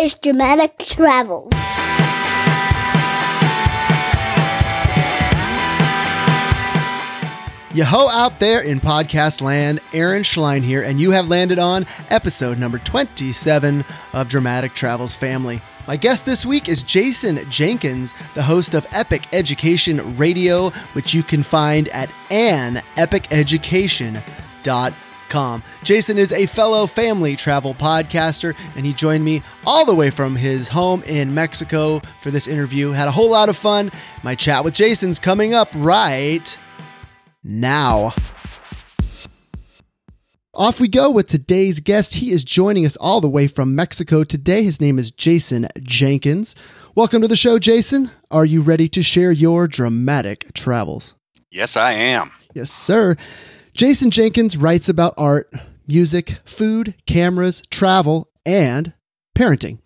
is Dramatic Travels. Yo out there in podcast land, Aaron Schlein here, and you have landed on episode number 27 of Dramatic Travels Family. My guest this week is Jason Jenkins, the host of Epic Education Radio, which you can find at anepiceducation.com. Jason is a fellow family travel podcaster, and he joined me all the way from his home in Mexico for this interview. Had a whole lot of fun. My chat with Jason's coming up right now. Off we go with today's guest. He is joining us all the way from Mexico today. His name is Jason Jenkins. Welcome to the show, Jason. Are you ready to share your dramatic travels? Yes, I am. Yes, sir. Jason Jenkins writes about art, music, food, cameras, travel, and parenting.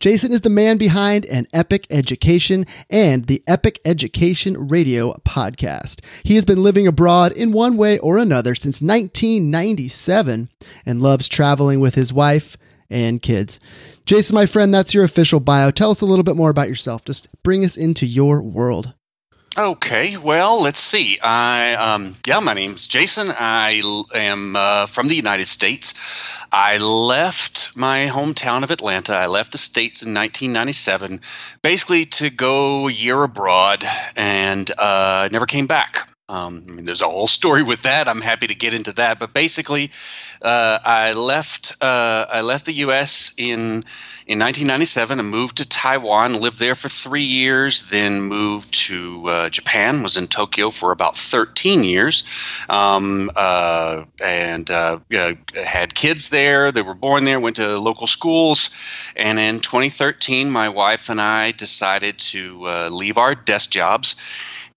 Jason is the man behind an Epic Education and the Epic Education Radio podcast. He has been living abroad in one way or another since 1997 and loves traveling with his wife and kids. Jason, my friend, that's your official bio. Tell us a little bit more about yourself. Just bring us into your world. Okay, well, let's see. I um, yeah, my name's Jason. I am uh, from the United States. I left my hometown of Atlanta. I left the states in 1997, basically to go a year abroad, and uh, never came back. Um, I mean, there's a whole story with that. I'm happy to get into that, but basically, uh, I left. Uh, I left the U.S. in in 1997 and moved to Taiwan. Lived there for three years. Then moved to uh, Japan. Was in Tokyo for about 13 years, um, uh, and uh, had kids there. They were born there. Went to local schools, and in 2013, my wife and I decided to uh, leave our desk jobs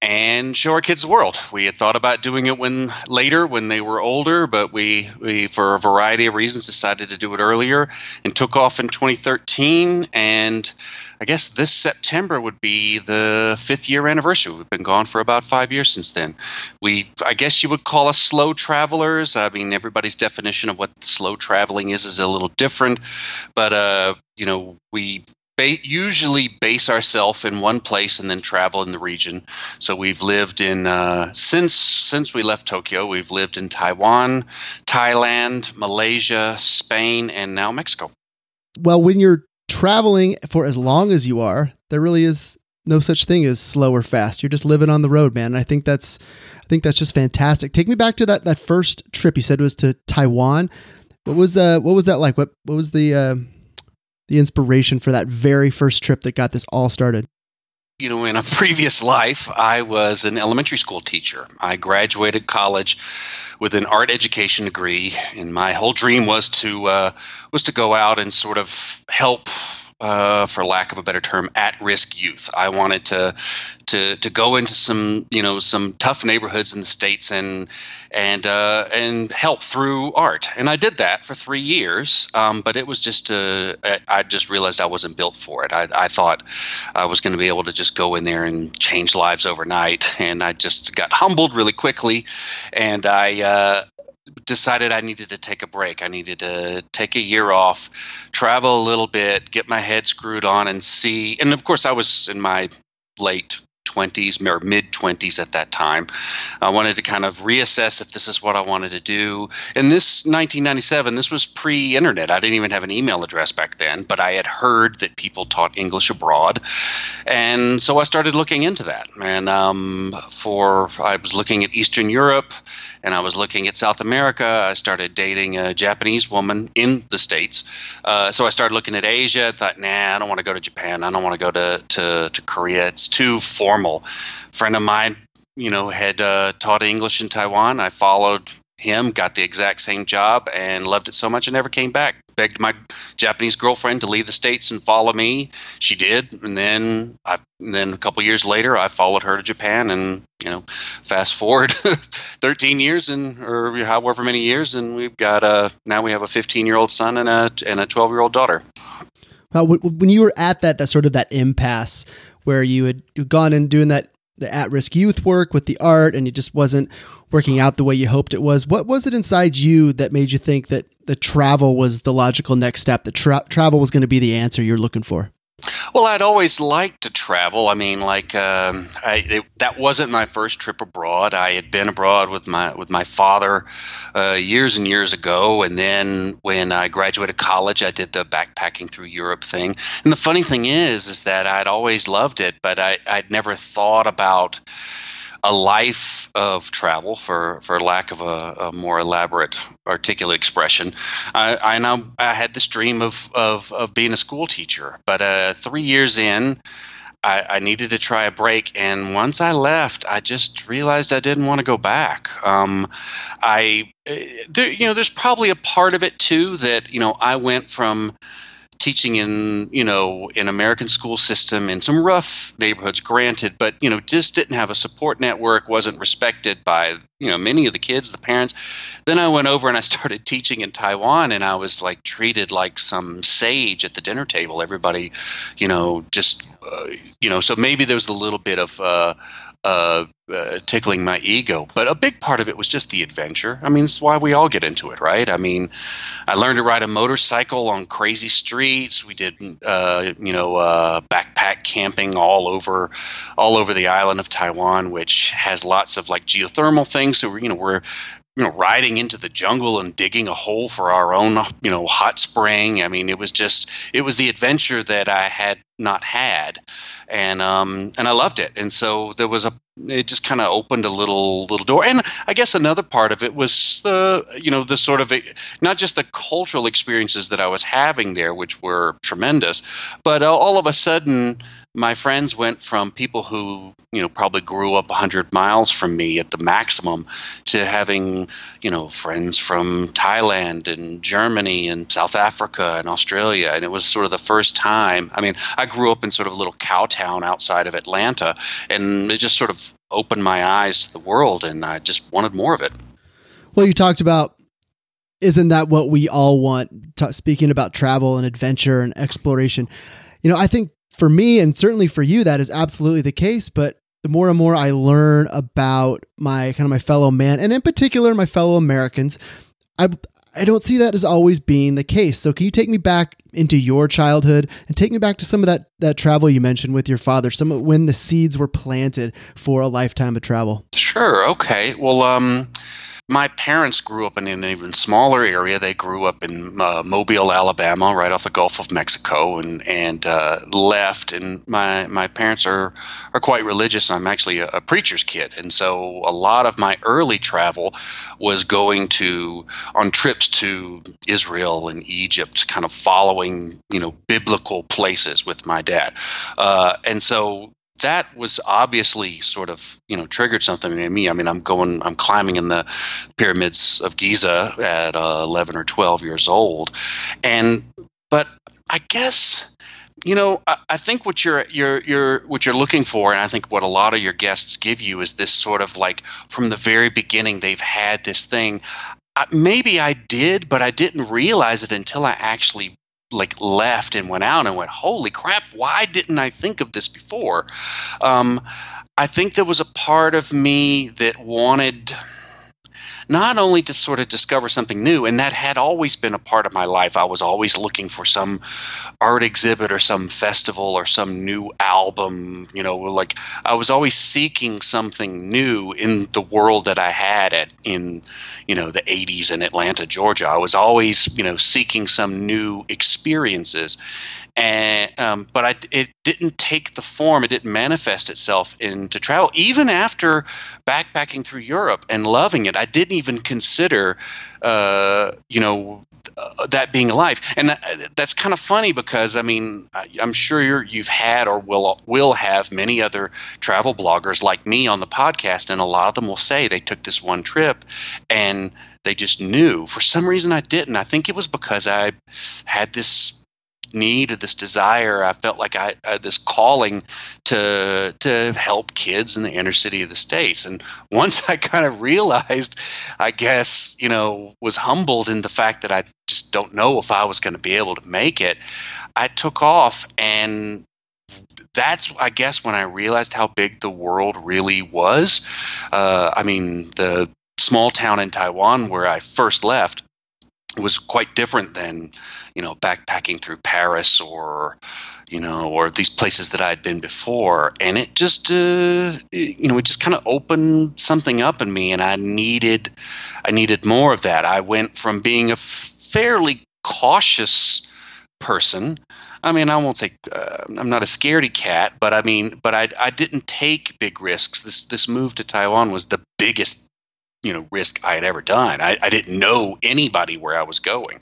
and show our kids the world. We had thought about doing it when later, when they were older, but we, we for a variety of reasons decided to do it earlier and took off in 2013. And I guess this September would be the fifth year anniversary. We've been gone for about five years since then. We, I guess you would call us slow travelers. I mean, everybody's definition of what slow traveling is is a little different, but uh, you know, we ba- usually base ourselves in one place and then travel in the region. So we've lived in uh, since since we left Tokyo, we've lived in Taiwan, Thailand, Malaysia, Spain, and now Mexico. Well, when you're traveling for as long as you are, there really is no such thing as slow or fast. You're just living on the road, man. And I think that's I think that's just fantastic. Take me back to that that first trip you said was to Taiwan. What was uh what was that like? What what was the uh the inspiration for that very first trip that got this all started? You know, in a previous life, I was an elementary school teacher. I graduated college with an art education degree, and my whole dream was to uh, was to go out and sort of help uh, for lack of a better term, at-risk youth. I wanted to to to go into some you know some tough neighborhoods in the states and and uh, and help through art. And I did that for three years. Um, but it was just uh, I just realized I wasn't built for it. I, I thought I was going to be able to just go in there and change lives overnight, and I just got humbled really quickly. And I uh, decided I needed to take a break. I needed to take a year off, travel a little bit, get my head screwed on, and see. And of course, I was in my late 20s or mid 20s at that time. I wanted to kind of reassess if this is what I wanted to do. In this 1997, this was pre internet. I didn't even have an email address back then, but I had heard that people taught English abroad. And so I started looking into that. And um, for, I was looking at Eastern Europe and I was looking at South America. I started dating a Japanese woman in the States. Uh, so I started looking at Asia. I thought, nah, I don't want to go to Japan. I don't want to go to, to, to Korea. It's too formal. A friend of mine, you know, had uh, taught English in Taiwan. I followed him, got the exact same job, and loved it so much I never came back. Begged my Japanese girlfriend to leave the states and follow me. She did, and then I, and then a couple years later, I followed her to Japan, and you know, fast forward 13 years and or however many years, and we've got a now we have a 15 year old son and a and a 12 year old daughter. Well, when you were at that that sort of that impasse where you had gone and doing that the at risk youth work with the art, and it just wasn't working out the way you hoped it was. What was it inside you that made you think that the travel was the logical next step? That tra- travel was going to be the answer you're looking for? Well, I'd always liked to travel. I mean, like um, I, it, that wasn't my first trip abroad. I had been abroad with my with my father uh, years and years ago, and then when I graduated college, I did the backpacking through Europe thing. And the funny thing is, is that I'd always loved it, but I, I'd never thought about a life of travel, for for lack of a, a more elaborate, articulate expression. I, I now I had this dream of of, of being a school teacher, but uh, three years in. I, I, needed to try a break, and once I left, I just realized I didn't want to go back. Um, I, eh, there, you know, there's probably a part of it too that you know I went from teaching in you know an American school system in some rough neighborhoods, granted, but you know just didn't have a support network, wasn't respected by you know many of the kids, the parents. Then I went over and I started teaching in Taiwan, and I was like treated like some sage at the dinner table. Everybody, you know, just uh, you know, so maybe there was a little bit of. Uh, uh, uh, tickling my ego. But a big part of it was just the adventure. I mean, it's why we all get into it, right? I mean, I learned to ride a motorcycle on crazy streets. We did, uh, you know, uh, backpack camping all over, all over the island of Taiwan, which has lots of like geothermal things. So we're, you know, we're you know riding into the jungle and digging a hole for our own you know hot spring. I mean it was just it was the adventure that i had not had. And um and i loved it. And so there was a it just kind of opened a little little door. And i guess another part of it was the you know the sort of not just the cultural experiences that i was having there which were tremendous but all of a sudden my friends went from people who you know probably grew up 100 miles from me at the maximum to having you know friends from thailand and germany and south africa and australia. And it was sort of the first time i mean i grew up in sort of a little cow town outside of atlanta and it just sort of opened my eyes to the world and i just wanted more of it. Well you talked about isn't that what we all want? T- speaking about travel and adventure and exploration. You know i think for me and certainly for you that is absolutely the case but the more and more i learn about my kind of my fellow man and in particular my fellow americans i i don't see that as always being the case. So can you take me back into your childhood and take me back to some of that that travel you mentioned with your father some of when the seeds were planted for a lifetime of travel? Sure okay. Well um my parents grew up in an even smaller area. They grew up in uh, Mobile, Alabama, right off the Gulf of Mexico, and and uh, left. And my my parents are are quite religious. I'm actually a, a, preacher's kid, and so a lot of my early travel was going to on trips to Israel and Egypt, kind of following you know biblical places with my dad. Uh, and so that was obviously sort of you know triggered something in me. I mean, I'm going, I'm climbing in the pyramids of Giza at uh, 11 or 12 years old, and but I guess you know I, I, think what you're you're you're what you're looking for, and I think what a lot of your guests give you is this sort of like from the very beginning they've had this thing. maybe I did, but I didn't realize it until I actually like left and went out and went, holy crap, why didn't I think of this before? Um, I think there was a part of me that wanted not only to sort of discover something new, and that had always been a part of my life. I was always looking for some art exhibit or some festival or some new album. You know, like I was always seeking something new in the world that I had at in you know the 80s in Atlanta, Georgia. I was always you know seeking some new experiences, and um, but I, it didn't take the form, it didn't manifest itself into travel. Even after backpacking through Europe and loving it, I didn't even consider, uh, you know, uh, that being life. And that, that's kind of funny because I mean, I'm sure you have had or will will have many other travel bloggers like me on the podcast, and a lot of them will say they took this one trip and they just knew. For some reason, I didn't. I think it was because I had this need or this desire. I felt like I had this calling to to help kids in the inner city of the states. And once I kind of realized, I guess you know, was humbled in the fact that I just don't know if I was going to be able to make it. I took off and that's I guess when I realized how big the world really was. Uh, I mean, the small town in Taiwan where I first left was quite different than you know backpacking through Paris or you know or these places that I had been before and it just uh, you know it just kind of opened something up in me and I needed I needed more of that I went from being a fairly cautious person I mean, I won't say uh, I'm not a scaredy cat, but I mean, but I I didn't take big risks. This this move to Taiwan was the biggest you know risk I had ever done. I, I didn't know anybody where I was going.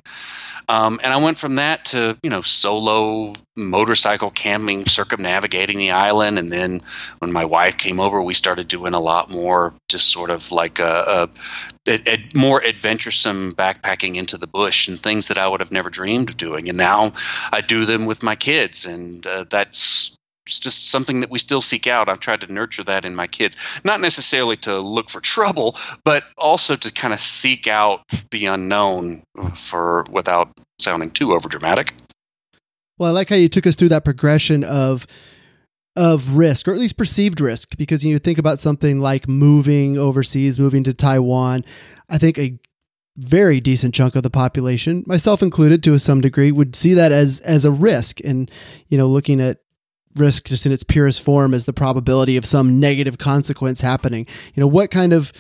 Um, and I went from that to you know solo motorcycle camping, circumnavigating the island, and then when my wife came over, we started doing a lot more, just sort of like a, a, a, a more adventuresome backpacking into the bush and things that I would have never dreamed of doing. And now I do them with my kids, and uh, that's just something that we still seek out. I've tried to nurture that in my kids, not necessarily to look for trouble, but also to kind of seek out the unknown for without sounding too overdramatic. Well, I like how you took us through that progression of of risk, or at least perceived risk, because you think about something like moving overseas, moving to Taiwan. I think a very decent chunk of the population, myself included to some degree, would see that as as a risk. And you know, looking at risk just in its purest form as the probability of some negative consequence happening. You know, what kind of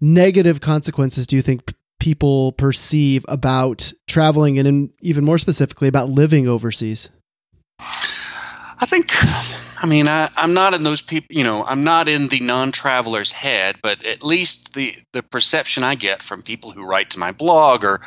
negative consequences do you think people perceive about traveling and in, even more specifically about living overseas? I think I mean, I, am not in those people. You know, I'm not in the non-traveler's head, but at least the the perception I get from people who write to my blog or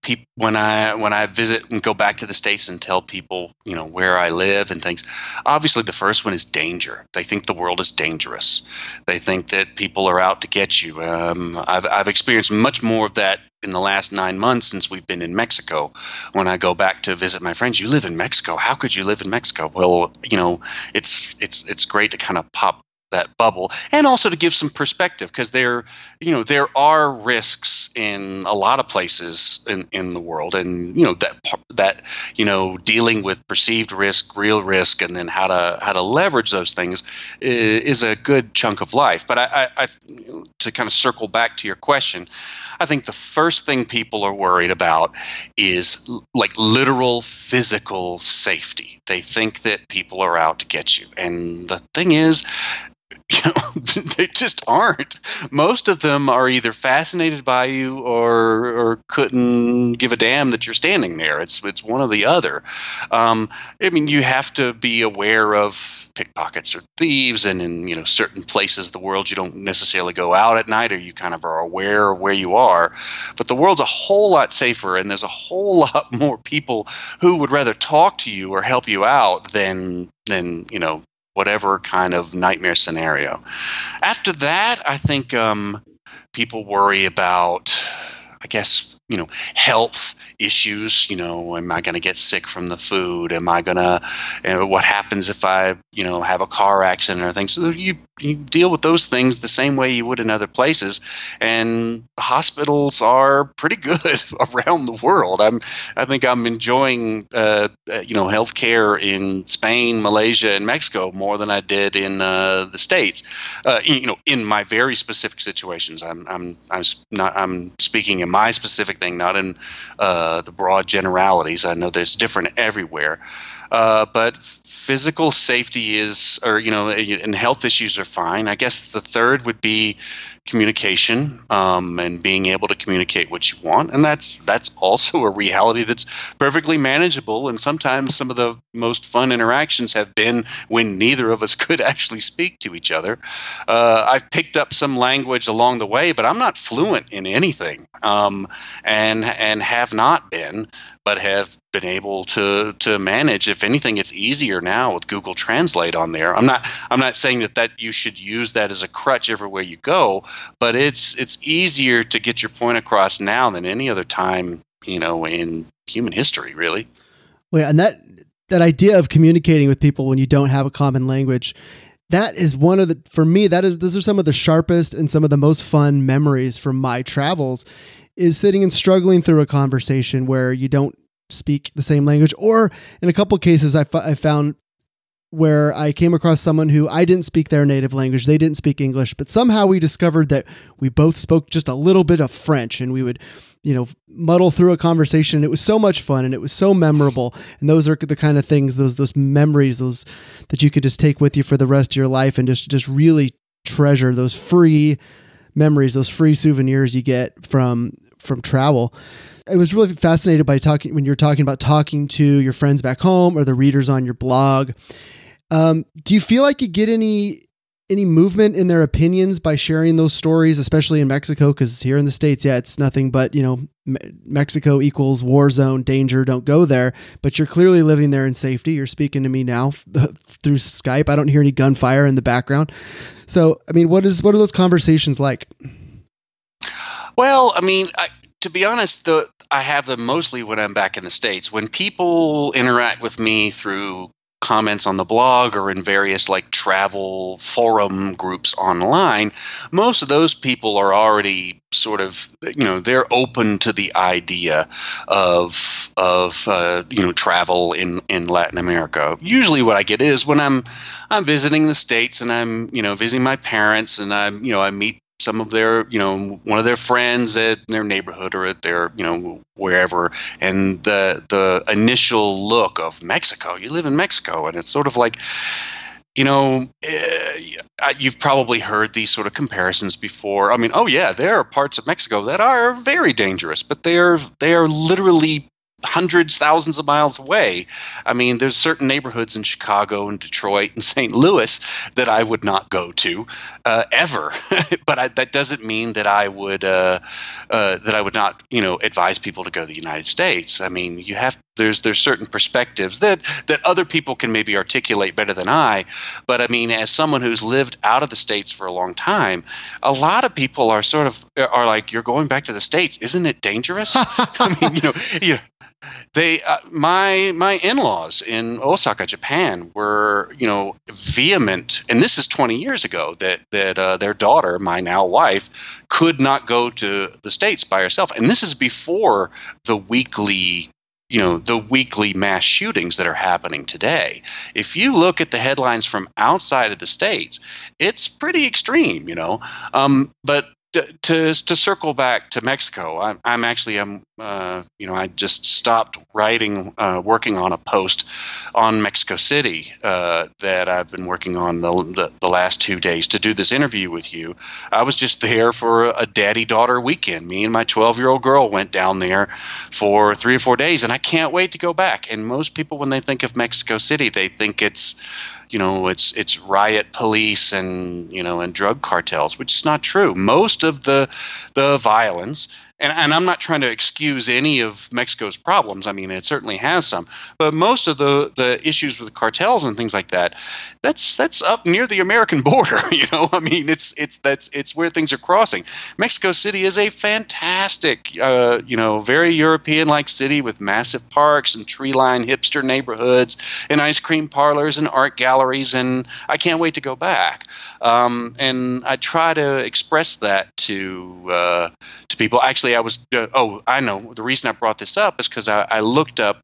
people when I when I visit and go back to the states and tell people, you know, where I live and things. Obviously, the first one is danger. They think the world is dangerous. They think that people are out to get you. Um, I've I've experienced much more of that in the last nine months since we've been in Mexico. When I go back to visit my friends, you live in Mexico. How could you live in Mexico? Well, you know, it's it's it's great to kind of pop that bubble and also to give some perspective because there you know there are risks in a lot of places in, in the world and you know that that you know dealing with perceived risk real risk and then how to how to leverage those things is, is a good chunk of life but I, I, I to kind of circle back to your question I think the first thing people are worried about is like literal physical safety. They think that people are out to get you. And the thing is, you know, they just aren't. Most of them are either fascinated by you or or couldn't give a damn that you're standing there. It's it's one or the other. Um, I mean, you have to be aware of pickpockets or thieves, and in you know certain places of the world you don't necessarily go out at night, or you kind of are aware of where you are. But the world's a whole lot safer, and there's a whole lot more people who would rather talk to you or help you out than than you know whatever kind of nightmare scenario. After that, I think um, people worry about, I guess, you know, health issues. You know, am I going to get sick from the food? Am I going to? You know, what happens if I, you know, have a car accident or things? So you you deal with those things the same way you would in other places, and hospitals are pretty good around the world. I'm I think I'm enjoying uh, uh, you know healthcare in Spain, Malaysia, and Mexico more than I did in uh, the states. Uh, you know, in my very specific situations, I'm I'm I'm not I'm speaking in my specific thing, not in uh, uh, the broad generalities. I know there's different everywhere, uh, but physical safety is, or you know, and health issues are fine. I guess the third would be communication um, and being able to communicate what you want, and that's that's also a reality that's perfectly manageable. And sometimes some of the most fun interactions have been when neither of us could actually speak to each other. Uh, I've picked up some language along the way, but I'm not fluent in anything, um, and and have not been but have been able to to manage. If anything, it's easier now with Google Translate on there. I'm not I'm not saying that that you should use that as a crutch everywhere you go, but it's it's easier to get your point across now than any other time you know in human history, really. Well, yeah, and that that idea of communicating with people when you don't have a common language that is one of the for me that is those are some of the sharpest and some of the most fun memories from my travels is sitting and struggling through a conversation where you don't speak the same language, or in a couple cases, I, f- I found where I came across someone who I didn't speak their native language. They didn't speak English, but somehow we discovered that we both spoke just a little bit of French and we would, you know, muddle through a conversation. It was so much fun and it was so memorable. And those are the kind of things, those those memories, those that you could just take with you for the rest of your life and just just really treasure those free memories, those free souvenirs you get from from travel. I was really fascinated by talking when you're talking about talking to your friends back home or the readers on your blog. Um, do you feel like you get any any movement in their opinions by sharing those stories, especially in Mexico? Because here in the states, yeah, it's nothing but you know Me- Mexico equals war zone, danger. Don't go there. But you're clearly living there in safety. You're speaking to me now through Skype. I don't hear any gunfire in the background. So, I mean, what is what are those conversations like? Well, I mean, I, to be honest, the I have them mostly when I'm back in the states. When people interact with me through comments on the blog or in various like travel forum groups online most of those people are already sort of you know they're open to the idea of of uh, you know travel in in Latin America. Usually what I get is when I'm I'm visiting the states and I'm you know visiting my parents and I'm you know I meet some of their you know one of their friends at their neighborhood or at their you know wherever. And the the initial look of Mexico you live in Mexico and it's sort of like you know uh, you've probably heard these sort of comparisons before. I mean oh yeah there are parts of mexico that are very dangerous but they are they are literally hundreds, thousands of miles away. I mean, there's certain neighborhoods in Chicago and Detroit and St. Louis that I would not go to uh, ever. but I, that doesn't mean that I would uh, uh, that I would not, you know, advise people to go to the United States. I mean, you have there's there's certain perspectives that that other people can maybe articulate better than I. But I mean, as someone who's lived out of the states for a long time, a lot of people are sort of are like, "You're going back to the states, isn't it dangerous?" I mean, you know, you they uh, my my in-laws in Osaka, Japan, were you know vehement, and this is 20 years ago that that uh, their daughter, my now wife, could not go to the states by herself, and this is before the weekly you know the weekly mass shootings that are happening today. If you look at the headlines from outside of the states it's pretty extreme you know. Um, but to, to circle back to Mexico, I'm, I'm actually I'm uh, you know I just stopped writing uh, working on a post on Mexico City uh, that I've been working on the, the, the last two days to do this interview with you. I was just there for a daddy daughter weekend. Me and my 12 year old girl went down there for three or four days, and I can't wait to go back. And most people, when they think of Mexico City, they think it's you know it's it's riot police and you know and drug cartels which is not true most of the the violence and, and I'm not trying to excuse any of Mexico's problems. I mean, it certainly has some, but most of the, the issues with cartels and things like that, that's that's up near the American border. You know, I mean, it's it's that's it's where things are crossing. Mexico City is a fantastic, uh, you know, very European-like city with massive parks and tree-lined hipster neighborhoods and ice cream parlors and art galleries, and I can't wait to go back. Um, and I try to express that to uh, to people. Actually, I was uh, oh, I know the reason I brought this up is because I, I, looked up.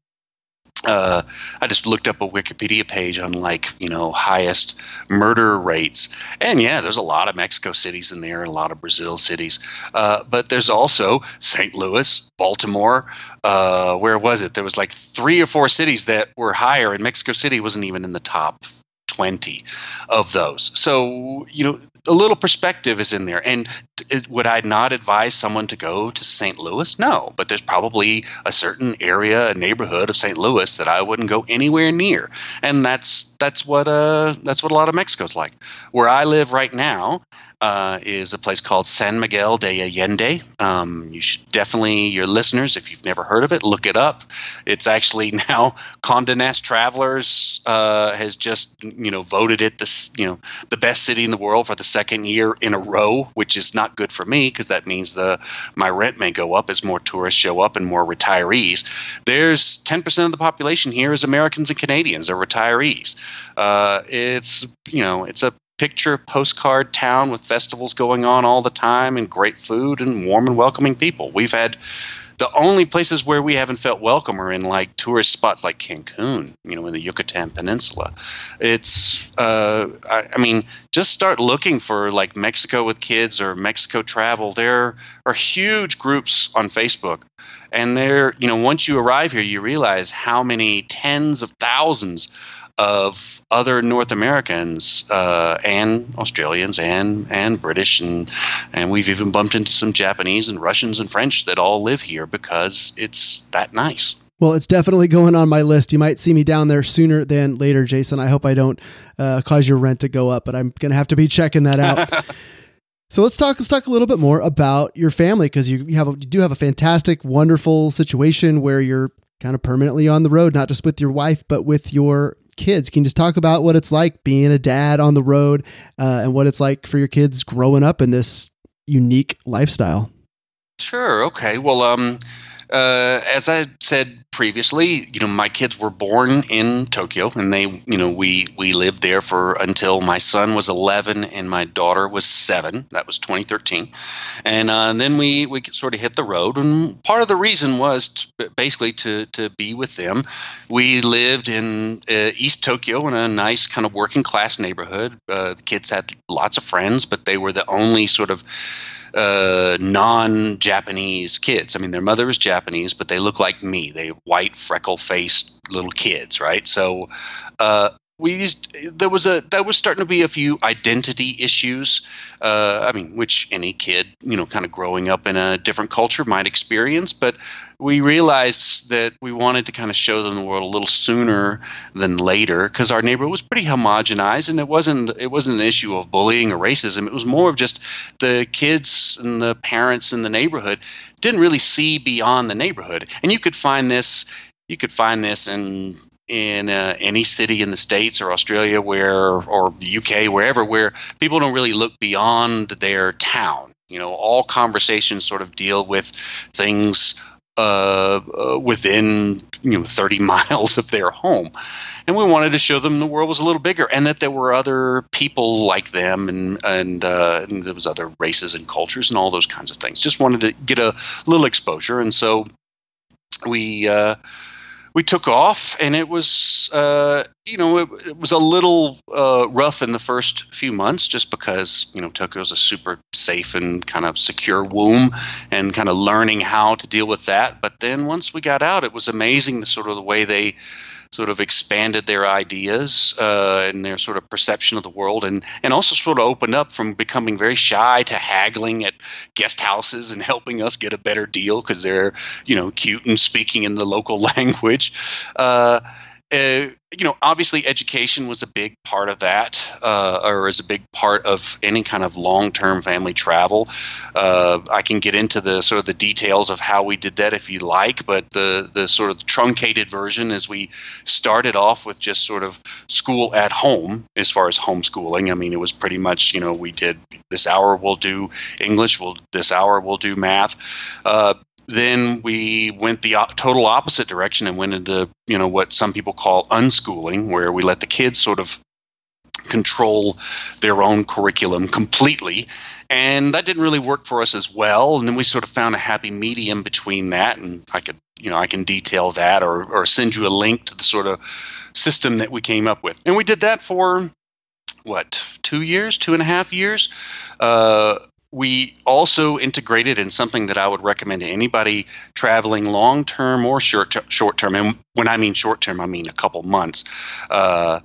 Uh, I just looked up a Wikipedia page on like you know highest murder rates, and yeah, there's a lot of Mexico cities in there, and a lot of Brazil cities, uh, but there's also St. Louis, Baltimore. Uh, where was it? There was like three or four cities that were higher, and Mexico City wasn't even in the top 20 of those. So, you know, a little perspective is in there. And would I not advise someone to go to St. Louis? No, but there's probably a certain area, a neighborhood of St. Louis that I wouldn't go anywhere near. And that's that's what uh that's what a lot of Mexico's like. Where I live right now, uh, is a place called San Miguel de Allende. Um, you should definitely, your listeners, if you've never heard of it, look it up. It's actually now Condé Nast Travelers uh, has just you know voted it the you know the best city in the world for the second year in a row, which is not good for me because that means the my rent may go up as more tourists show up and more retirees. There's 10% of the population here is Americans and Canadians or retirees. Uh, it's you know it's a picture postcard town with festivals going on all the time and great food and warm and welcoming people. We've had the only places where we haven't felt welcome are in like tourist spots like Cancun, you know, in the Yucatan Peninsula. It's, uh, I, I mean, just start looking for like Mexico with kids or Mexico travel. There are huge groups on Facebook. And there, you know, once you arrive here, you realize how many tens of thousands of other North Americans uh, and Australians and and British and and we've even bumped into some Japanese and Russians and French that all live here because it's that nice. Well, it's definitely going on my list. You might see me down there sooner than later, Jason. I hope I don't uh, cause your rent to go up, but I'm going to have to be checking that out. so let's talk. Let's talk a little bit more about your family because you, you have a, you do have a fantastic, wonderful situation where you're kind of permanently on the road, not just with your wife, but with your kids. Can you just talk about what it's like being a dad on the road uh, and what it's like for your kids growing up in this unique lifestyle? Sure. Okay. Well, um, uh, as I said previously, you know, my kids were born in Tokyo, and they, you know, we we lived there for until my son was 11 and my daughter was seven. That was 2013, and uh, then we we sort of hit the road. And part of the reason was basically to to be with them. We lived in uh, East Tokyo in a nice kind of working class neighborhood. Uh, the kids had lots of friends, but they were the only sort of uh, non-Japanese kids. I mean, their mother was Japanese, but they look like me. They white, freckle-faced little kids, right? So uh, we used there was a there was starting to be a few identity issues. Uh, I mean, which any kid, you know, kind of growing up in a different culture might experience. But we realized that we wanted to kind of show them the world a little sooner than later because our neighborhood was pretty homogenized, and it wasn't it wasn't an issue of bullying or racism. It was more of just the kids and the parents in the neighborhood didn't really see beyond the neighborhood, and you could find this you could find this in in uh, any city in the states or Australia where or the UK wherever where people don't really look beyond their town. You know, all conversations sort of deal with things uh, uh, within you know 30 miles of their home, and we wanted to show them the world was a little bigger and that there were other people like them and and, uh, and there was other races and cultures and all those kinds of things. Just wanted to get a little exposure, and so we uh, we took off, and it was uh, you know it, it, was a little uh, rough in the first few months, just because you know Tokyo is a super safe and kind of secure womb, and kind of learning how to deal with that. But then once we got out, it was amazing the sort of the way they sort of expanded their ideas uh, and their sort of perception of the world, and and also sort of opened up from becoming very shy to haggling at guest houses and helping us get a better deal because they're you know cute and speaking in the local language. Uh, uh, you know, obviously, education was a big part of that, uh, or is a big part of any kind of long-term family travel. Uh, I can get into the sort of the details of how we did that if you like, but the the sort of truncated version is we started off with just sort of school at home as far as homeschooling. I mean, it was pretty much you know we did this hour we'll do English, we'll this hour we'll do math. Then we went the total opposite direction and went into you know what some people call unschooling where we let the kids sort of control their own curriculum completely. And that didn't really work for us as well. And then we sort of found a happy medium between that and i could you know i can detail that or, or send you a link to the sort of system that we came up with. And we did that for what two years two and a half years? Uh, we also integrated in something that I would recommend to anybody traveling long term or short short term. And when I mean short term, I mean a couple months. Uh,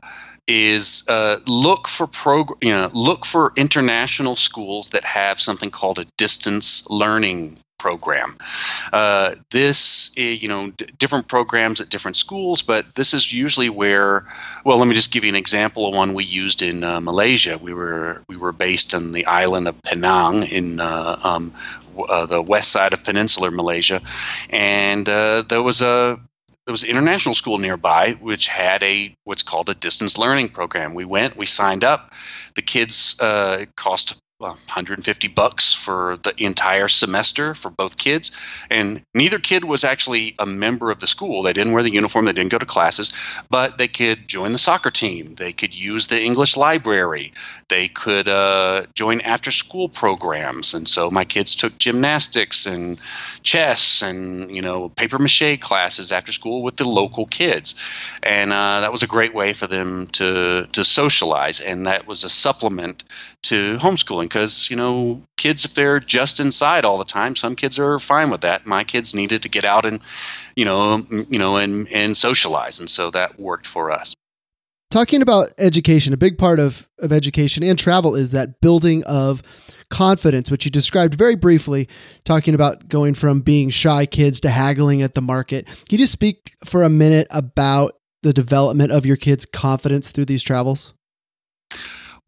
is uh, look for prog- you know, look for international schools that have something called a distance learning program. Uh, this, you know, d- different programs at different schools, but this is usually where. Well, let me just give you an example of one we used in uh, Malaysia. We were we were based on the island of Penang in uh, um, w- uh, the west side of Peninsular Malaysia, and uh, there was a there was an international school nearby which had a what's called a distance learning program. We went, we signed up. The kids uh, cost 150 bucks for the entire semester for both kids. And neither kid was actually a member of the school. They didn't wear the uniform. They didn't go to classes but they could join the soccer team. They could use the english library. They could uh, join after school programs. And so my kids took gymnastics and chess and you know paper mache classes after school with the local kids. And uh, that was a great way for them to to socialize. And that was a supplement to homeschooling because you know kids if they're just inside all the time some kids are fine with that. My kids needed to get out and you know you know and and socialize and so that worked for us. Talking about education a big part of of education and travel is that building of confidence which you described very briefly talking about going from being shy kids to haggling at the market. Can you just speak for a minute about the development of your kids confidence through these travels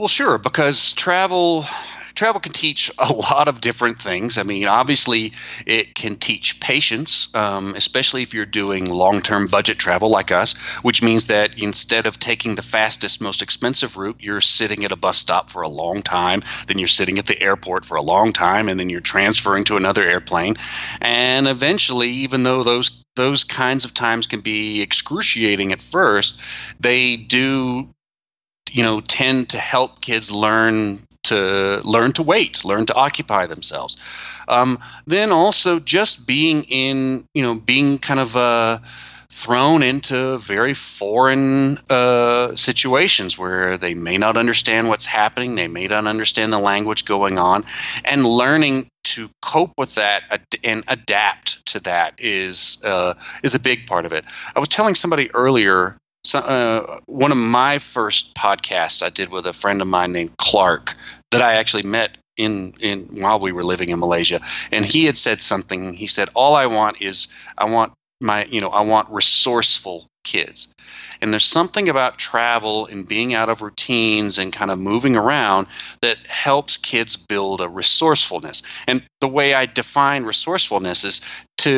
well, sure, because travel travel can teach a lot of different things. I mean, obviously, it can teach patience, um, especially if you're doing long term budget travel like us, which means that instead of taking the fastest, most expensive route, you're sitting at a bus stop for a long time, then you're sitting at the airport for a long time, and then you're transferring to another airplane. And eventually, even though those those kinds of times can be excruciating at first, they do you know tend to help kids learn to learn to wait, learn to occupy themselves. Um, then also just being in, you know, being kind of uh, thrown into very foreign uh, situations where they may not understand what's happening, they may not understand the language going on, and learning to cope with that and adapt to that is uh, is a big part of it. I was telling somebody earlier so, uh, one of my first podcasts I did with a friend of mine named Clark that I actually met in in while we were living in Malaysia, and he had said something. He said, "All I want is I want my you know I want resourceful kids." And there's something about travel and being out of routines and kind of moving around that helps kids build a resourcefulness. And the way I define resourcefulness is to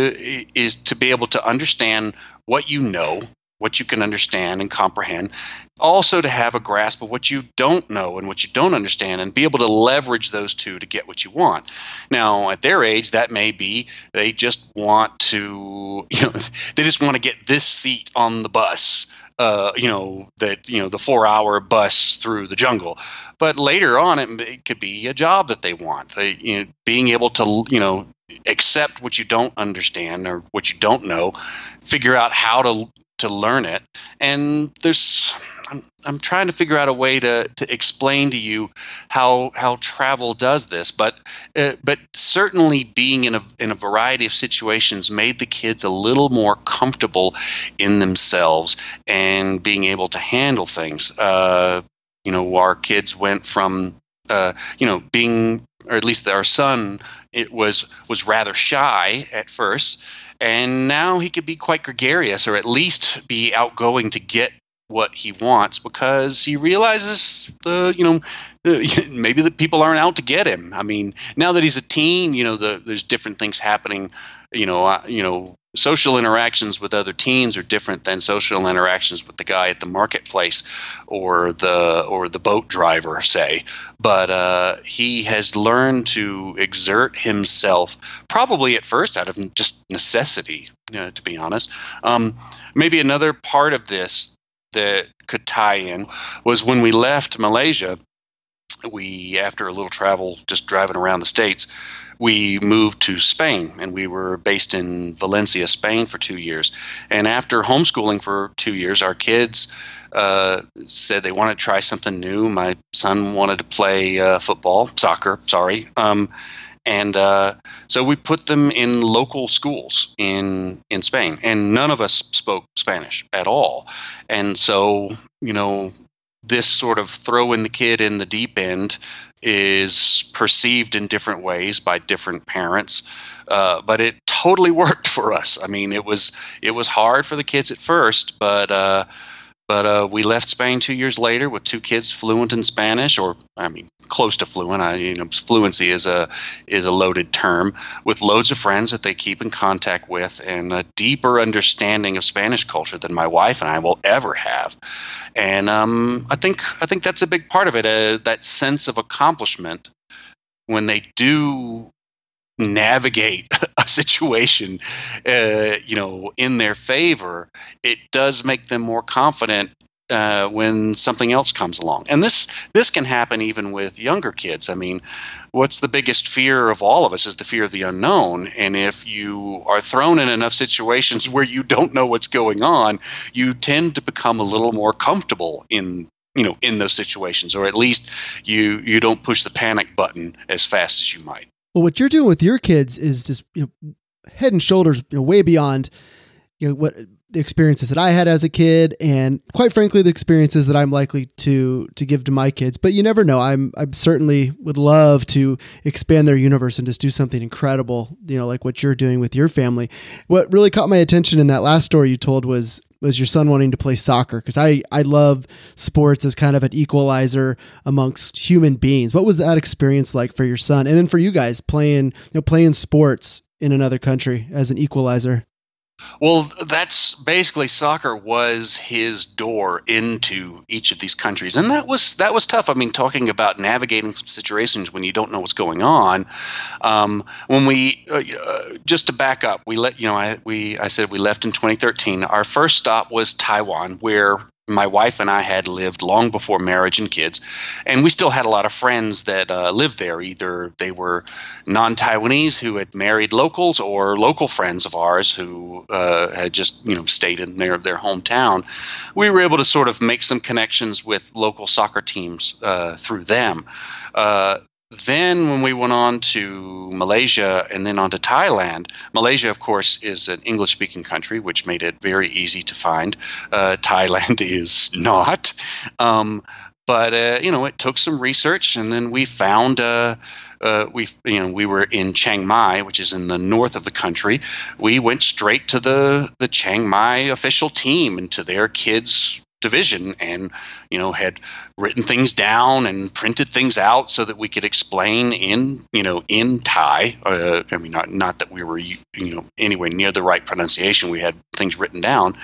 is to be able to understand what you know what you can understand and comprehend. Also, to have a grasp of what you don't know and what you don't understand and be able to leverage those two to get what you want. Now, at their age, that may be they just want to, you know, they just want to get this seat on the bus. Uh, you know that you know the four-hour bus through the jungle, but later on it, it could be a job that they want. They, you know, being able to you know accept what you don't understand or what you don't know, figure out how to to learn it. And there's I'm, I'm trying to figure out a way to, to explain to you how how travel does this, but uh, but certainly being in a in a variety of situations made the kids a little more comfortable in themselves and being able to handle things. Uh, you know, our kids went from uh, you know being or at least our son it was was rather shy at first and now he could be quite gregarious or at least be outgoing to get what he wants because he realizes the you know maybe the people aren't out to get him. I mean now that he's a teen you know the, there's different things happening. You know uh, you know social interactions with other teens are different than social interactions with the guy at the marketplace or the or the boat driver say. But uh, he has learned to exert himself probably at first out of just necessity you know, to be honest. Um, maybe another part of this that could tie in was when we left malaysia we after a little travel just driving around the states we moved to Spain and we were based in Valencia, Spain for two years. And after homeschooling for two years, our kids uh, said they wanted to try something new. My son wanted to play uh, football, soccer, sorry. Um, and uh, so we put them in local schools in in Spain, and none of us spoke Spanish at all. And so, you know, this sort of throwing the kid in the deep end is perceived in different ways by different parents uh, but it totally worked for us. I mean it was it was hard for the kids at first but uh, but uh, we left Spain two years later with two kids fluent in Spanish, or I mean, close to fluent. I, you know, fluency is a is a loaded term. With loads of friends that they keep in contact with, and a deeper understanding of Spanish culture than my wife and I will ever have. And um, I think I think that's a big part of it. Uh, that sense of accomplishment when they do navigate a situation uh, you know in their favor it does make them more confident uh, when something else comes along. And this this can happen even with younger kids. I mean what's the biggest fear of all of us is the fear of the unknown. And if you are thrown in enough situations where you don't know what's going on you tend to become a little more comfortable in you know in those situations or at least you you don't push the panic button as fast as you might well, what you're doing with your kids is just you know head and shoulders you know way beyond you know what the experiences that I had as a kid, and quite frankly, the experiences that I'm likely to to give to my kids. But you never know. I'm I certainly would love to expand their universe and just do something incredible. You know, like what you're doing with your family. What really caught my attention in that last story you told was was your son wanting to play soccer because I I love sports as kind of an equalizer amongst human beings. What was that experience like for your son and then for you guys playing you know playing sports in another country as an equalizer? Well, that's basically soccer was his door into each of these countries, and that was that was tough. I mean, talking about navigating some situations when you don't know what's going on. Um, when we uh, uh just to back up, we let you know I we I said we left in 2013. Our first stop was Taiwan, where my wife and I had lived long before marriage and kids, and we still had a lot of friends that uh, lived there. Either they were non-Taiwanese who had married locals, or local friends of ours who uh, had just you know stayed in their their hometown. We were able to sort of make some connections with local soccer teams uh, through them. Then when we went on to Malaysia and then on to Thailand, Malaysia, of course, is an English speaking country, which made it very easy to find. Uh, Thailand is not. Um, but uh, you know, it took some research, and then we found uh, uh, we you know we were in Chiang Mai, which is in the north of the country. We went straight to the the Chiang Mai official team and to their kids division and you know had written things down and printed things out so that we could explain in you know in Thai. Uh, I mean not not that we were you know anywhere near the right pronunciation. We had things written down.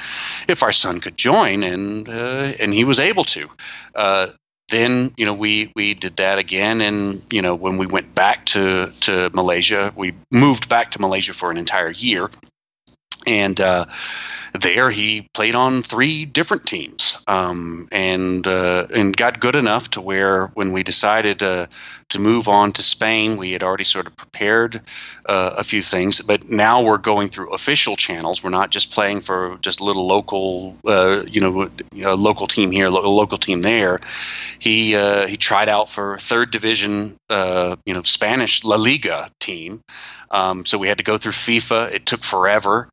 If our son could join and uh, and he was able to uh, then you know we we did that again. And you know when we went back to to Malaysia we moved back to Malaysia for an entire year and uh, there he played on three different teams um, and uh, and got good enough to where when we decided uh, to move on to Spain, we had already sort of prepared uh, a few things, but now we're going through official channels. We're not just playing for just a little local, uh, you know, local team here, a local team there. He uh, he tried out for third division, you know, Spanish La Liga team. Um, so we had to go through FIFA. It took forever.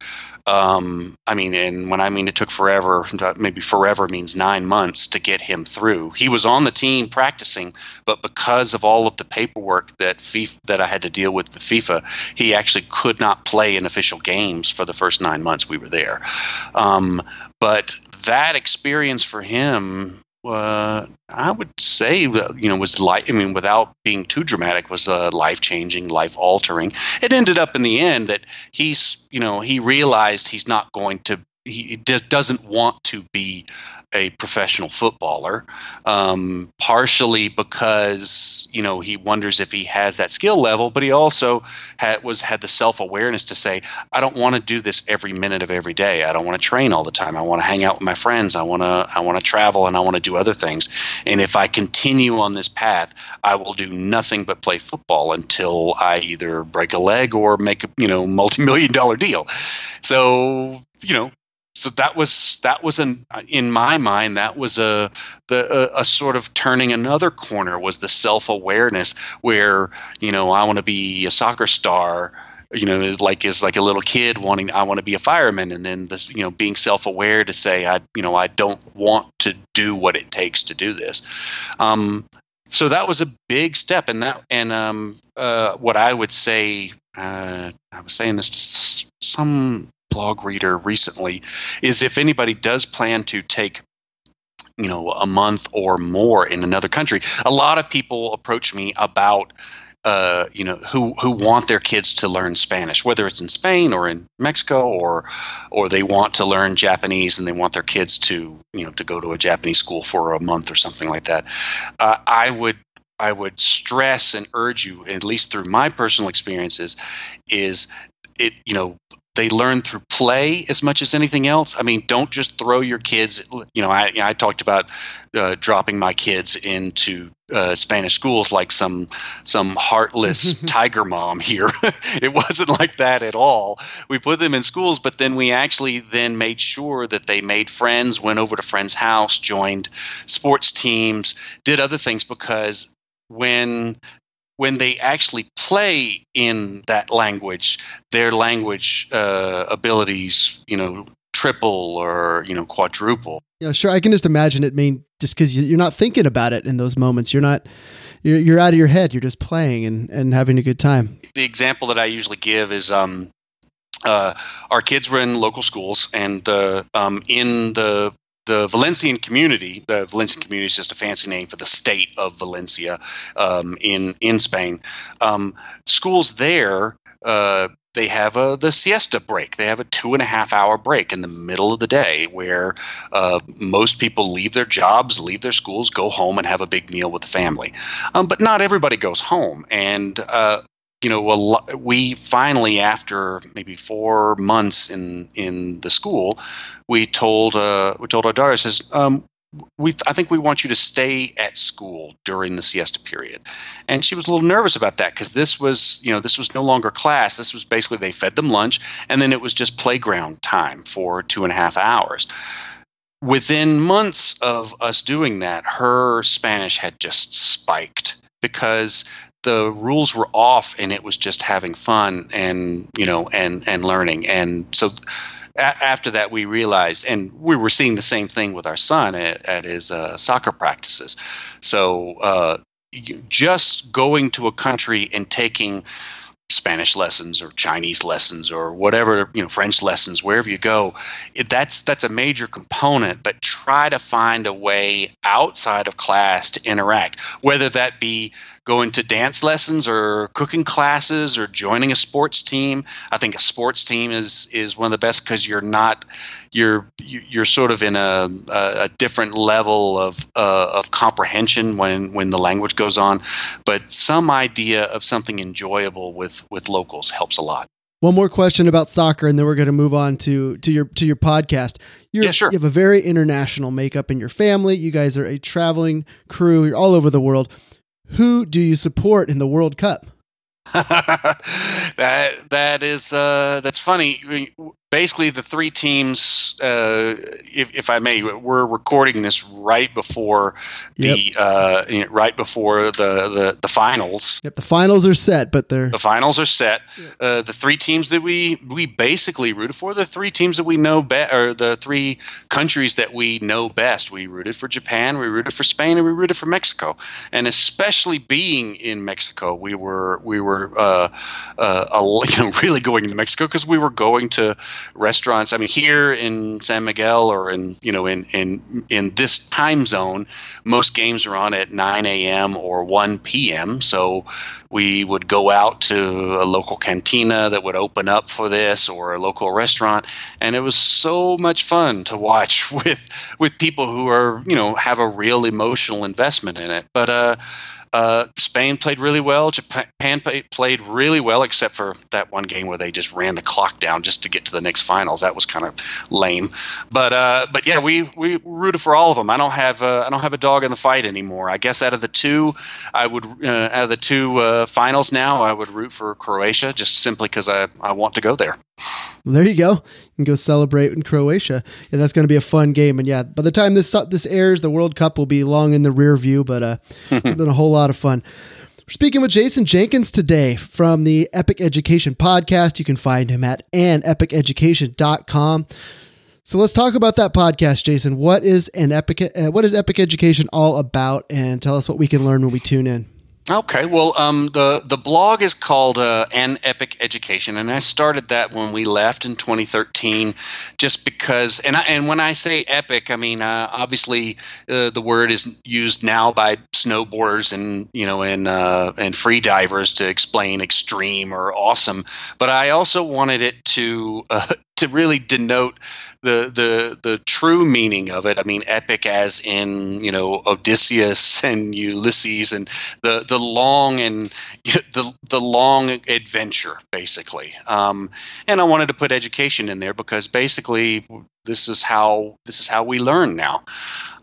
Um, I mean, and when I mean it took forever, maybe forever means nine months to get him through. He was on the team practicing, but because of all of the paperwork that FIFA, that I had to deal with with FIFA, he actually could not play in official games for the first nine months we were there. Um, but that experience for him uh, I would say, you know, was like, I mean, without being too dramatic, was uh, life changing, life altering. It ended up in the end that he's, you know, he realized he's not going to he just doesn't want to be a professional footballer, um, partially because you know he wonders if he has that skill level, but he also had was had the self awareness to say, I don't want to do this every minute of every day. I don't want to train all the time. I want to hang out with my friends. I want to I want to travel and I want to do other things. And if I continue on this path, I will do nothing but play football until I either break a leg or make a you know multi million dollar deal. So you know so that was that was an in my mind that was a the a, a sort of turning another corner was the self awareness where you know I want to be a soccer star you know like is like a little kid wanting I want to be a fireman. And then this you know being self aware to say I you know I don't want to do what it takes to do this. Um, so that was a big step. And that and um, uh, what I would say uh, I was saying this to some blog reader recently is if anybody does plan to take you know a month or more in another country a lot of people approach me about uh, you know who who want their kids to learn Spanish, whether it's in Spain or in Mexico, or or they want to learn Japanese and they want their kids to you know to go to a Japanese school for a month or something like that. Uh, I would I would stress and urge you, at least through my personal experiences, is it you know they learn through play as much as anything else. I mean, don't just throw your kids. You know, I, I talked about uh, dropping my kids into uh, Spanish schools like some some heartless tiger mom here. it wasn't like that at all. We put them in schools, but then we actually then made sure that they made friends, went over to friends' house, joined sports teams, did other things because when when they actually play in that language, their language uh, abilities, you know, triple or you know quadruple. Yeah, sure. I can just imagine it. mean, just because you're not thinking about it in those moments, you're not. You're, you're out of your head. You're just playing and, and having a good time. The example that I usually give is um, uh, our kids were in local schools, and uh, um, in the the Valencian community, the Valencian community is just a fancy name for the state of Valencia um, in in Spain. Um, schools there, uh, they have a the siesta break. They have a two and a half hour break in the middle of the day where uh, most people leave their jobs, leave their schools, go home and have a big meal with the family. Um, but not everybody goes home, and uh, you know, we finally, after maybe four months in in the school, we told uh, we told our daughter says, um, we I think we want you to stay at school during the siesta period, and she was a little nervous about that because this was you know this was no longer class. This was basically they fed them lunch, and then it was just playground time for two and a half hours. Within months of us doing that, her Spanish had just spiked because the rules were off and it was just having fun and you know and and learning. And so a- after that we realized and we were seeing the same thing with our son at, at his uh, soccer practices. So uh, just going to a country and taking Spanish lessons or Chinese lessons or whatever you know French lessons wherever you go it, that's that's a major component but try to find a way outside of class to interact whether that be going to dance lessons or cooking classes or joining a sports team. I think a sports team is is one of the best because you're not you're you're sort of in a a, different level of uh, of comprehension when when the language goes on. But some idea of something enjoyable with with locals helps a lot. One more question about soccer, and then we're going to move on to to your to your podcast. You're, yeah, sure. You have a very international makeup in your family. You guys are a traveling crew. You're all over the world. Who do you support in the World Cup? that that is uh, that's funny basically the three teams, uh, if, if I may, we're recording this right before the yep. uh, you know, right before the, the the finals. Yep, the finals are set, but they're the finals are set. Yep. Uh, the three teams that we we basically rooted for, the three teams that we know best, or the three countries that we know best. We rooted for Japan, we rooted for Spain, and we rooted for Mexico. And especially being in Mexico, we were we were uh, uh, you know, really going to Mexico because we were going to restaurants. I mean, here in San Miguel or in you know in in in this time zone, most games are on at 9 a.m. or 1 p.m. So we would go out to a local cantina that would open up for this or a local restaurant, and it was so much fun to watch with with people who are you know have a real emotional investment in it. But uh uh, Spain played really well. Japan played really well, except for that one game where they just ran the clock down just to get to the next finals. That was kind of lame. But uh, but yeah, we we rooted for all of them. I don't have uh, I don't have a dog in the fight anymore. I guess out of the two, I would uh, out of the two uh, finals now, I would root for Croatia just simply because I I want to go there. Well, there you go. You can go celebrate in Croatia. Yeah, that's going to be a fun game. And yeah, by the time this this airs, the World Cup will be long in the rear view. But uh, it's been a whole lot of fun. We're speaking with Jason Jenkins today from the Epic Education podcast. You can find him at anepiceducation.com. So let's talk about that podcast, Jason. What is an epic? Uh, what is Epic Education all about? And tell us what we can learn when we tune in. Okay, well, um, the the blog is called uh, An Epic Education, and I started that when we left in 2013, just because. And I, and when I say epic, I mean uh, obviously uh, the word is used now by snowboarders and you know and uh, and free divers to explain extreme or awesome. But I also wanted it to uh, to really denote the the the true meaning of it. I mean, epic as in you know Odysseus and Ulysses and the the long and the the long adventure basically. Um, and I wanted to put education in there because basically this is how this is how we learn now.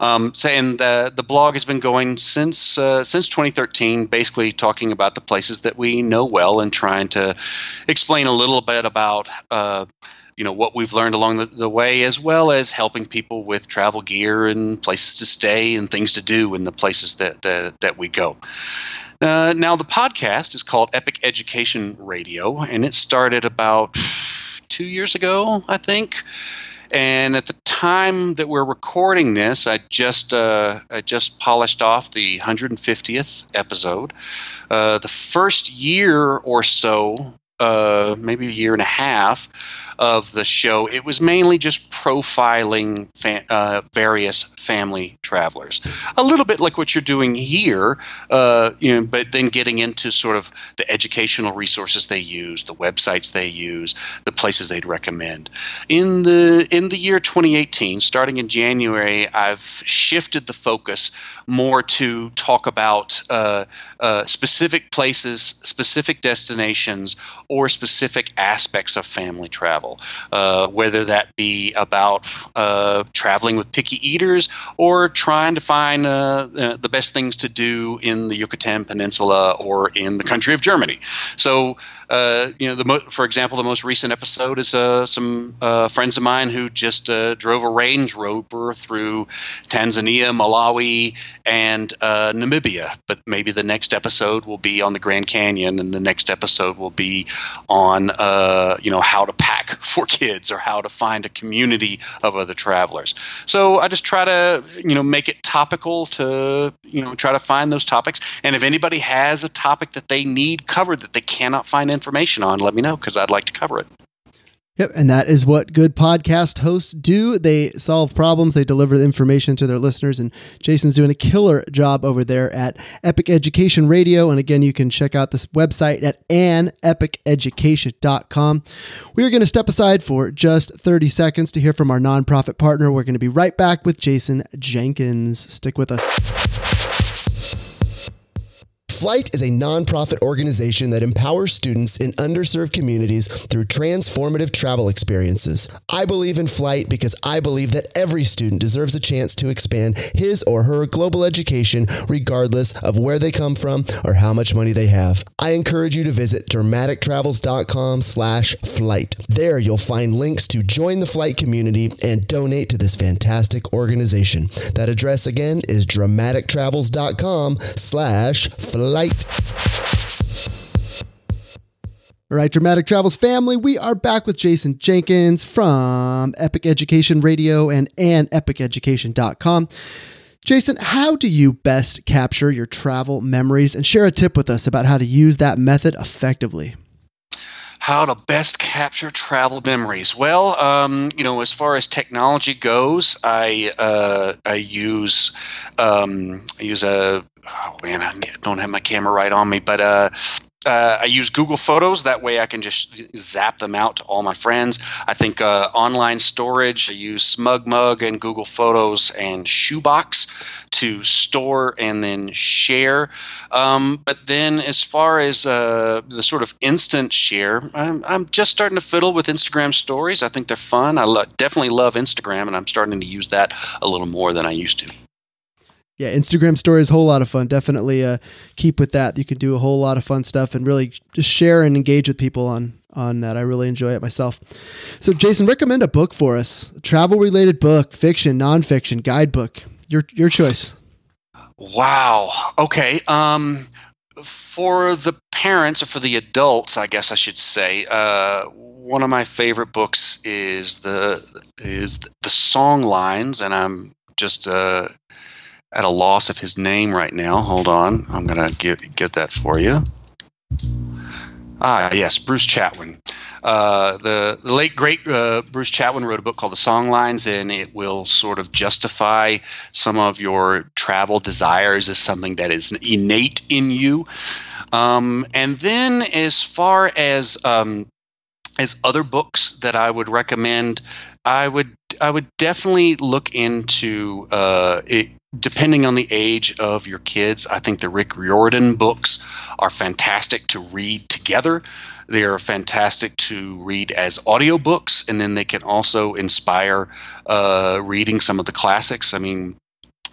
Um, so, and the the blog has been going since uh, since 2013, basically talking about the places that we know well and trying to explain a little bit about. Uh, you know what we've learned along the, the, way as well as helping people with travel gear and places to stay and things to do in the places that that, that we go uh, now the podcast is called epic education radio and it started about two years ago i think and at the time that we're recording this, I just uh, I just polished off the 150th episode. Uh, the first year or so uh, maybe a year and a half of the show, it was mainly just profiling fa- uh, various family travelers. A little bit like what you're doing here, uh, you know, but then getting into sort of the educational resources they use, the websites they use, the places they'd recommend. In the in the year 2018, starting in January, I've shifted the focus more to talk about uh, uh, specific places, specific destinations or specific aspects of family travel, uh, whether that be about uh, traveling with picky eaters or trying to find uh, the best things to do in the Yucatan Peninsula or in the country of Germany. So, uh, you know, mo- for example, the most recent episode is uh, some uh, friends of mine who just drove a Range Rover through Tanzania, Malawi, and Namibia. But maybe the next episode will be on the Grand Canyon, and the next episode will be on uh, you know how to pack for kids or how to find a community of other travelers. So I just try to you know make it topical to you know try to find those topics. And if anybody has a topic that they need covered that they cannot find information on, let me know because I'd like to cover it. Yep, and that is what good podcast hosts do. They solve problems, they deliver information to their listeners, and Jason's doing a killer job over there at Epic Education Radio. And again, you can check out this website at anepiceducation.com. We are going to step aside for just 30 seconds to hear from our nonprofit partner. We're going to be right back with Jason Jenkins. Stick with us. Flight is a nonprofit organization that empowers students in underserved communities through transformative travel experiences. I believe in Flight because I believe that every student deserves a chance to expand his or her global education regardless of where they come from or how much money they have. I encourage you to visit dramatictravels.com slash flight. There you'll find links to join the flight community and donate to this fantastic organization. That address again is dramatictravels.com slash flight light. All right, Dramatic Travels family, we are back with Jason Jenkins from Epic Education Radio and anepiceducation.com. Jason, how do you best capture your travel memories and share a tip with us about how to use that method effectively? how to best capture travel memories. Well, um, you know, as far as technology goes, I uh, I use um, I use a oh man, I don't have my camera right on me, but uh, uh, I use Google Photos. That way, I can just zap them out to all my friends. I think uh, online storage. I use SmugMug and Google Photos and Shoebox to store and then share. Um, but then, as far as uh, the sort of instant share, I'm, I'm, just starting to fiddle with Instagram Stories. I think they're fun. I lo- definitely love Instagram, and I'm starting to use that a little more than I used to yeah, Instagram stories, whole lot of fun. Definitely uh, keep with that. You can do a whole lot of fun stuff and really just share and engage with people on on that. I really enjoy it myself. So, Jason, recommend a book for us. Travel related book, fiction, nonfiction, guidebook. Your your choice. Wow. Okay. Um, for the parents or for the adults, I guess I should say. Uh, one of my favorite books is the is the song lines, and I'm just uh, at a loss of his name right now. Hold on, I'm gonna get get that for you. Ah, yes, Bruce Chatwin. Uh, the, the late great uh, Bruce Chatwin wrote a book called The Songlines, and it will sort of justify some of your travel desires as something that is innate in you. Um, and then, as far as um, as other books that I would recommend, I would I would definitely look into uh, it, depending on the age of your kids. I think the Rick Riordan books are fantastic to read together. They are fantastic to read as audiobooks, and then they can also inspire uh, reading some of the classics. I mean,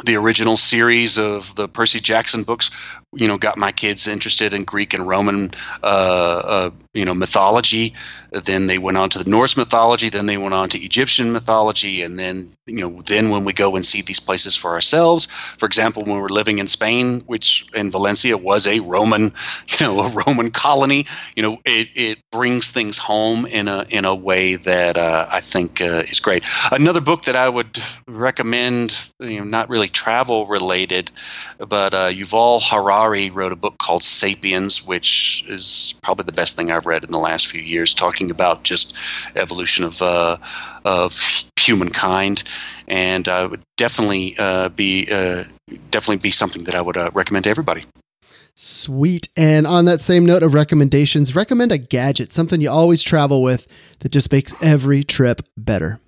the original series of the Percy Jackson books, you know, got my kids interested in Greek and Roman, uh, uh, you know, mythology. Then they went on to the Norse mythology. Then they went on to Egyptian mythology, and then you know, then when we go and see these places for ourselves, for example, when we're living in Spain, which in Valencia was a Roman, you know, a Roman colony, you know, it, it brings things home in a in a way that uh, I think uh, is great. Another book that I would recommend, you know, not really travel related, but uh, Yuval Harari wrote a book called *Sapiens*, which is probably the best thing I've read in the last few years, talking about just evolution of uh, of humankind, and uh, would definitely uh, be uh, definitely be something that I would uh, recommend to everybody. Sweet. And on that same note of recommendations, recommend a gadget, something you always travel with that just makes every trip better.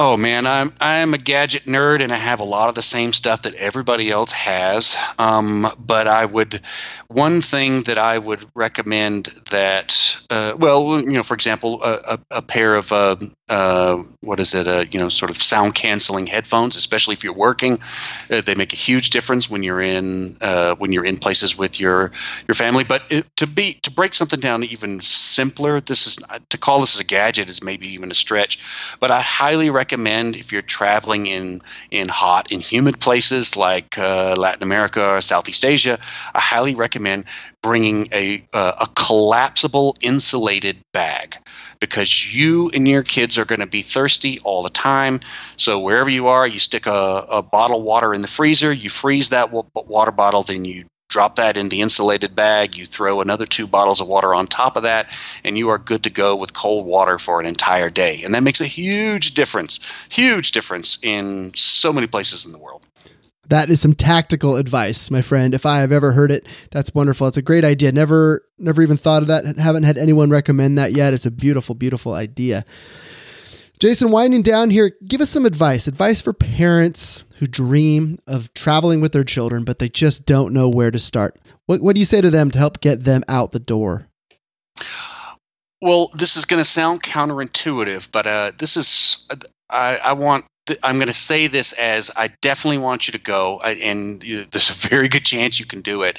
Oh man, I'm I'm a gadget nerd and I have a lot of the same stuff that everybody else has. Um, but I would one thing that I would recommend that uh, well, you know, for example, a, a, a pair of uh, uh, what is it? Uh, you know, sort of sound canceling headphones, especially if you're working. Uh, they make a huge difference when you're in uh, when you're in places with your your family. But it, to be to break something down even simpler, this is to call this a gadget is maybe even a stretch. But I highly recommend recommend if you're traveling in in hot and humid places like uh, Latin America or Southeast Asia. I highly recommend bringing a uh, a collapsible insulated bag because you and your kids are going to be thirsty all the time. So wherever you are, you stick a, a bottle of water in the freezer, you freeze that water bottle, then you drop that in the insulated bag, you throw another two bottles of water on top of that, and you are good to go with cold water for an entire day. And that makes a huge difference, huge difference in so many places in the world. That is some tactical advice, my friend. If I have ever heard it, that's wonderful. It's a great idea. Never never even thought of that. Haven't had anyone recommend that yet. It's a beautiful, beautiful idea. Jason, winding down here, give us some advice. Advice for parents who dream of traveling with their children, but they just don't know where to start. What, what do you say to them to help get them out the door? Well, this is going to sound counterintuitive, but uh, this is, I, I want I'm going to say this as I definitely want you to go, and there's a very good chance you can do it.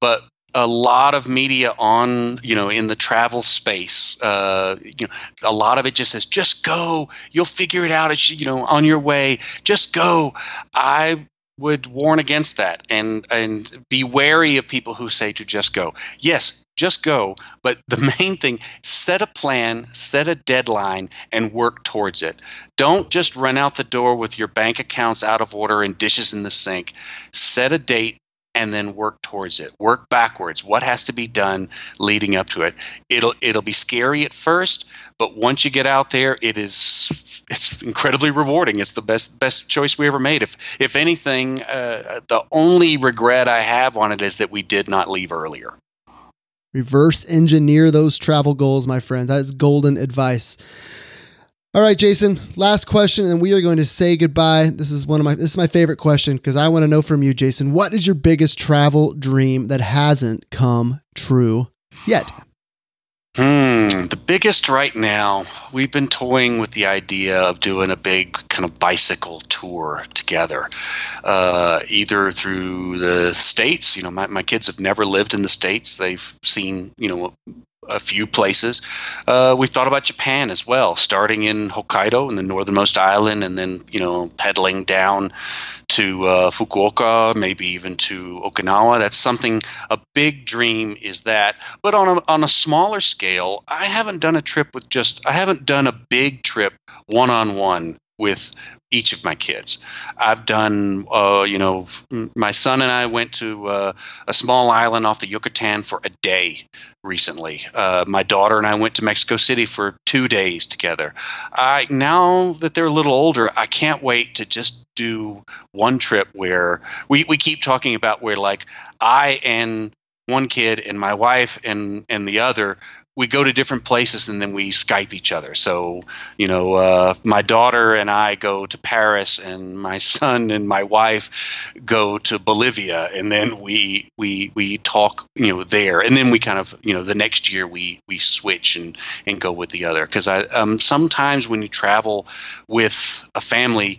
But a lot of media on you know in the travel space uh, you know a lot of it just says just go. You'll figure it out. It's you know on your way. Just go. I would warn against that and and be wary of people who say to just go. Yes just go but the main thing set a plan set a deadline and work towards it. Don't just run out the door with your bank accounts out of order and dishes in the sink. Set a date and then work towards it. Work backwards. What has to be done leading up to it? It'll it'll be scary at first, but once you get out there, it is it's incredibly rewarding. It's the best best choice we ever made. If if anything, uh, the only regret I have on it is that we did not leave earlier. Reverse engineer those travel goals, my friend. That is golden advice. All right, Jason, last question, and we are going to say goodbye. This is one of my this is my favorite question because I want to know from you, Jason, what is your biggest travel dream that hasn't come true yet? Hmm, the biggest right now, we've been toying with the idea of doing a big kind of bicycle tour together, uh, either through the States. You know, my, my kids have never lived in the States. They've seen, you know, a few places. Uh, we thought about Japan as well, starting in Hokkaido, in the northernmost island, and then you know pedaling down to uh, Fukuoka, maybe even to Okinawa. That's something. A big dream is that, but on a on a smaller scale, I haven't done a trip with just. I haven't done a big trip one on one with each of my kids. I've done, uh, you know, my son and I went to uh, a small island off the Yucatan for a day recently. Uh, my daughter and I went to Mexico City for two days together. I now that they're a little older, I can't wait to just do one trip where we, we keep talking about where like I and one kid and my wife and and the other we go to different places and then we Skype each other. So, you know, uh, my daughter and I go to Paris, and my son and my wife go to Bolivia, and then we we we talk, you know, there, and then we kind of, you know, the next year we we switch and and go with the other because I um, sometimes when you travel with a family.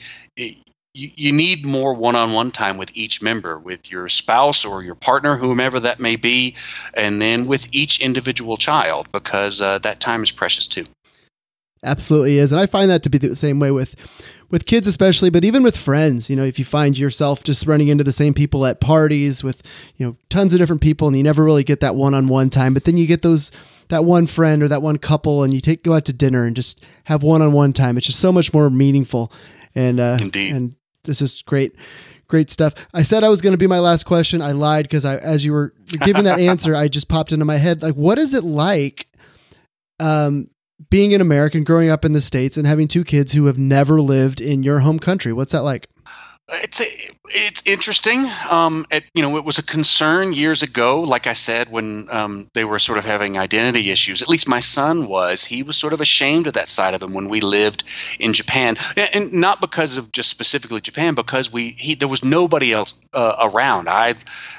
You, you need more one-on-one time with each member with your spouse or your partner whomever that may be and then with each individual child because uh, that time is precious too absolutely is and i find that to be the same way with with kids especially but even with friends you know if you find yourself just running into the same people at parties with you know tons of different people and you never really get that one-on-one time but then you get those that one friend or that one couple and you take go out to dinner and just have one-on-one time it's just so much more meaningful and uh Indeed. and this is great great stuff. I said i was going to be my last question. I lied because i as you were giving that answer i just popped into my head like what is it like um being an american growing up in the states and having two kids who have never lived in your home country? What's that like it's it's interesting. Um, it, you know, it was a concern years ago. Like I said, when um, they were sort of having identity issues. At least my son was. He was sort of ashamed of that side of him when we lived in Japan, and not because of just specifically Japan, because we he there was nobody else uh, around. I, uh,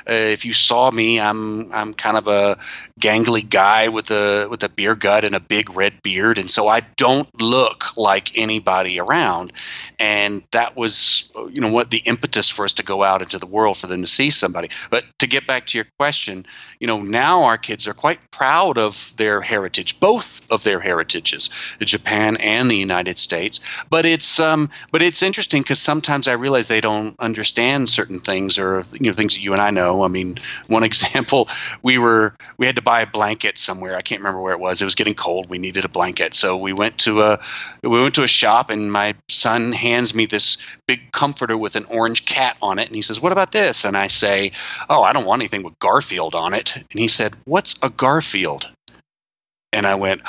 if you saw me, I'm I'm kind of a gangly guy with a with a beer gut and a big red beard, and so I don't look like anybody around. And that was, you know, what the impetus for us to go out into the world for them to see somebody. But to get back to your question, you know, now our kids are quite proud of their heritage, both of their heritages, Japan and the United States. But it's um, but it's interesting because sometimes I realize they don't understand certain things or you know things that you and I know. I mean, one example, we were we had to buy a blanket somewhere. I can't remember where it was. It was getting cold. We needed a blanket, so we went to a we went to a shop, and my son hands me this big comforter with an orange cat on it, and he says, "What about this?" And I say, "Oh, I don't want anything with Garfield on it." And he said, "What's a Garfield?" And I went,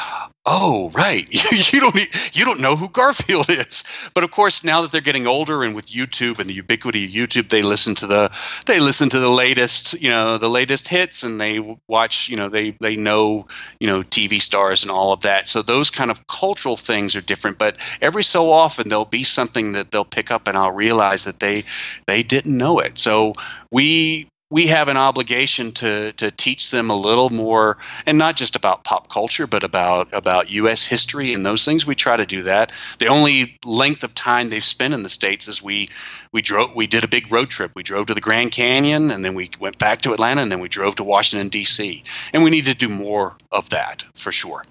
"Oh, right. you don't you don't know who Garfield is." But of course, now that they're getting older and with YouTube and the ubiquity of YouTube, they listen to the they listen to the latest, you know, the latest hits and they watch, you know, they they know, you know, TV stars and all of that. So those kind of cultural things are different, but every so often there'll be something that they'll pick up and I'll realize that they they didn't know it. So we we have an obligation to to teach them a little more and not just about pop culture but about about US history and those things. We try to do that. The only length of time they've spent in the states is we we drove we did a big road trip. We drove to the Grand Canyon and then we went back to Atlanta and then we drove to Washington DC and we need to do more of that for sure.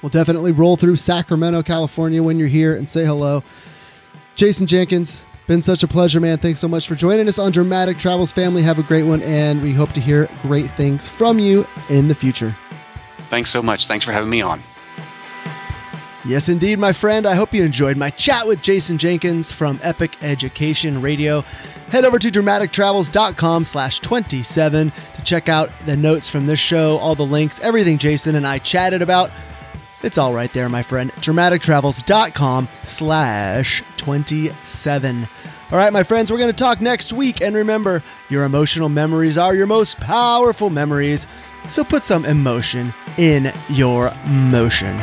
We'll definitely roll through Sacramento, California when you're here and say hello. Jason Jenkins, been such a pleasure, man. Thanks so much for joining us on Dramatic Travels Family. Have a great one, and we hope to hear great things from you in the future. Thanks so much. Thanks for having me on. Yes, indeed, my friend. I hope you enjoyed my chat with Jason Jenkins from Epic Education Radio. Head over to dramatictravels.com slash 27 to check out the notes from this show, all the links, everything Jason and I chatted about. It's all right there, my friend. dramatictravels.com slash 27. All right, my friends, we're going to talk next week. And remember, your emotional memories are your most powerful memories. So put some emotion in your motion.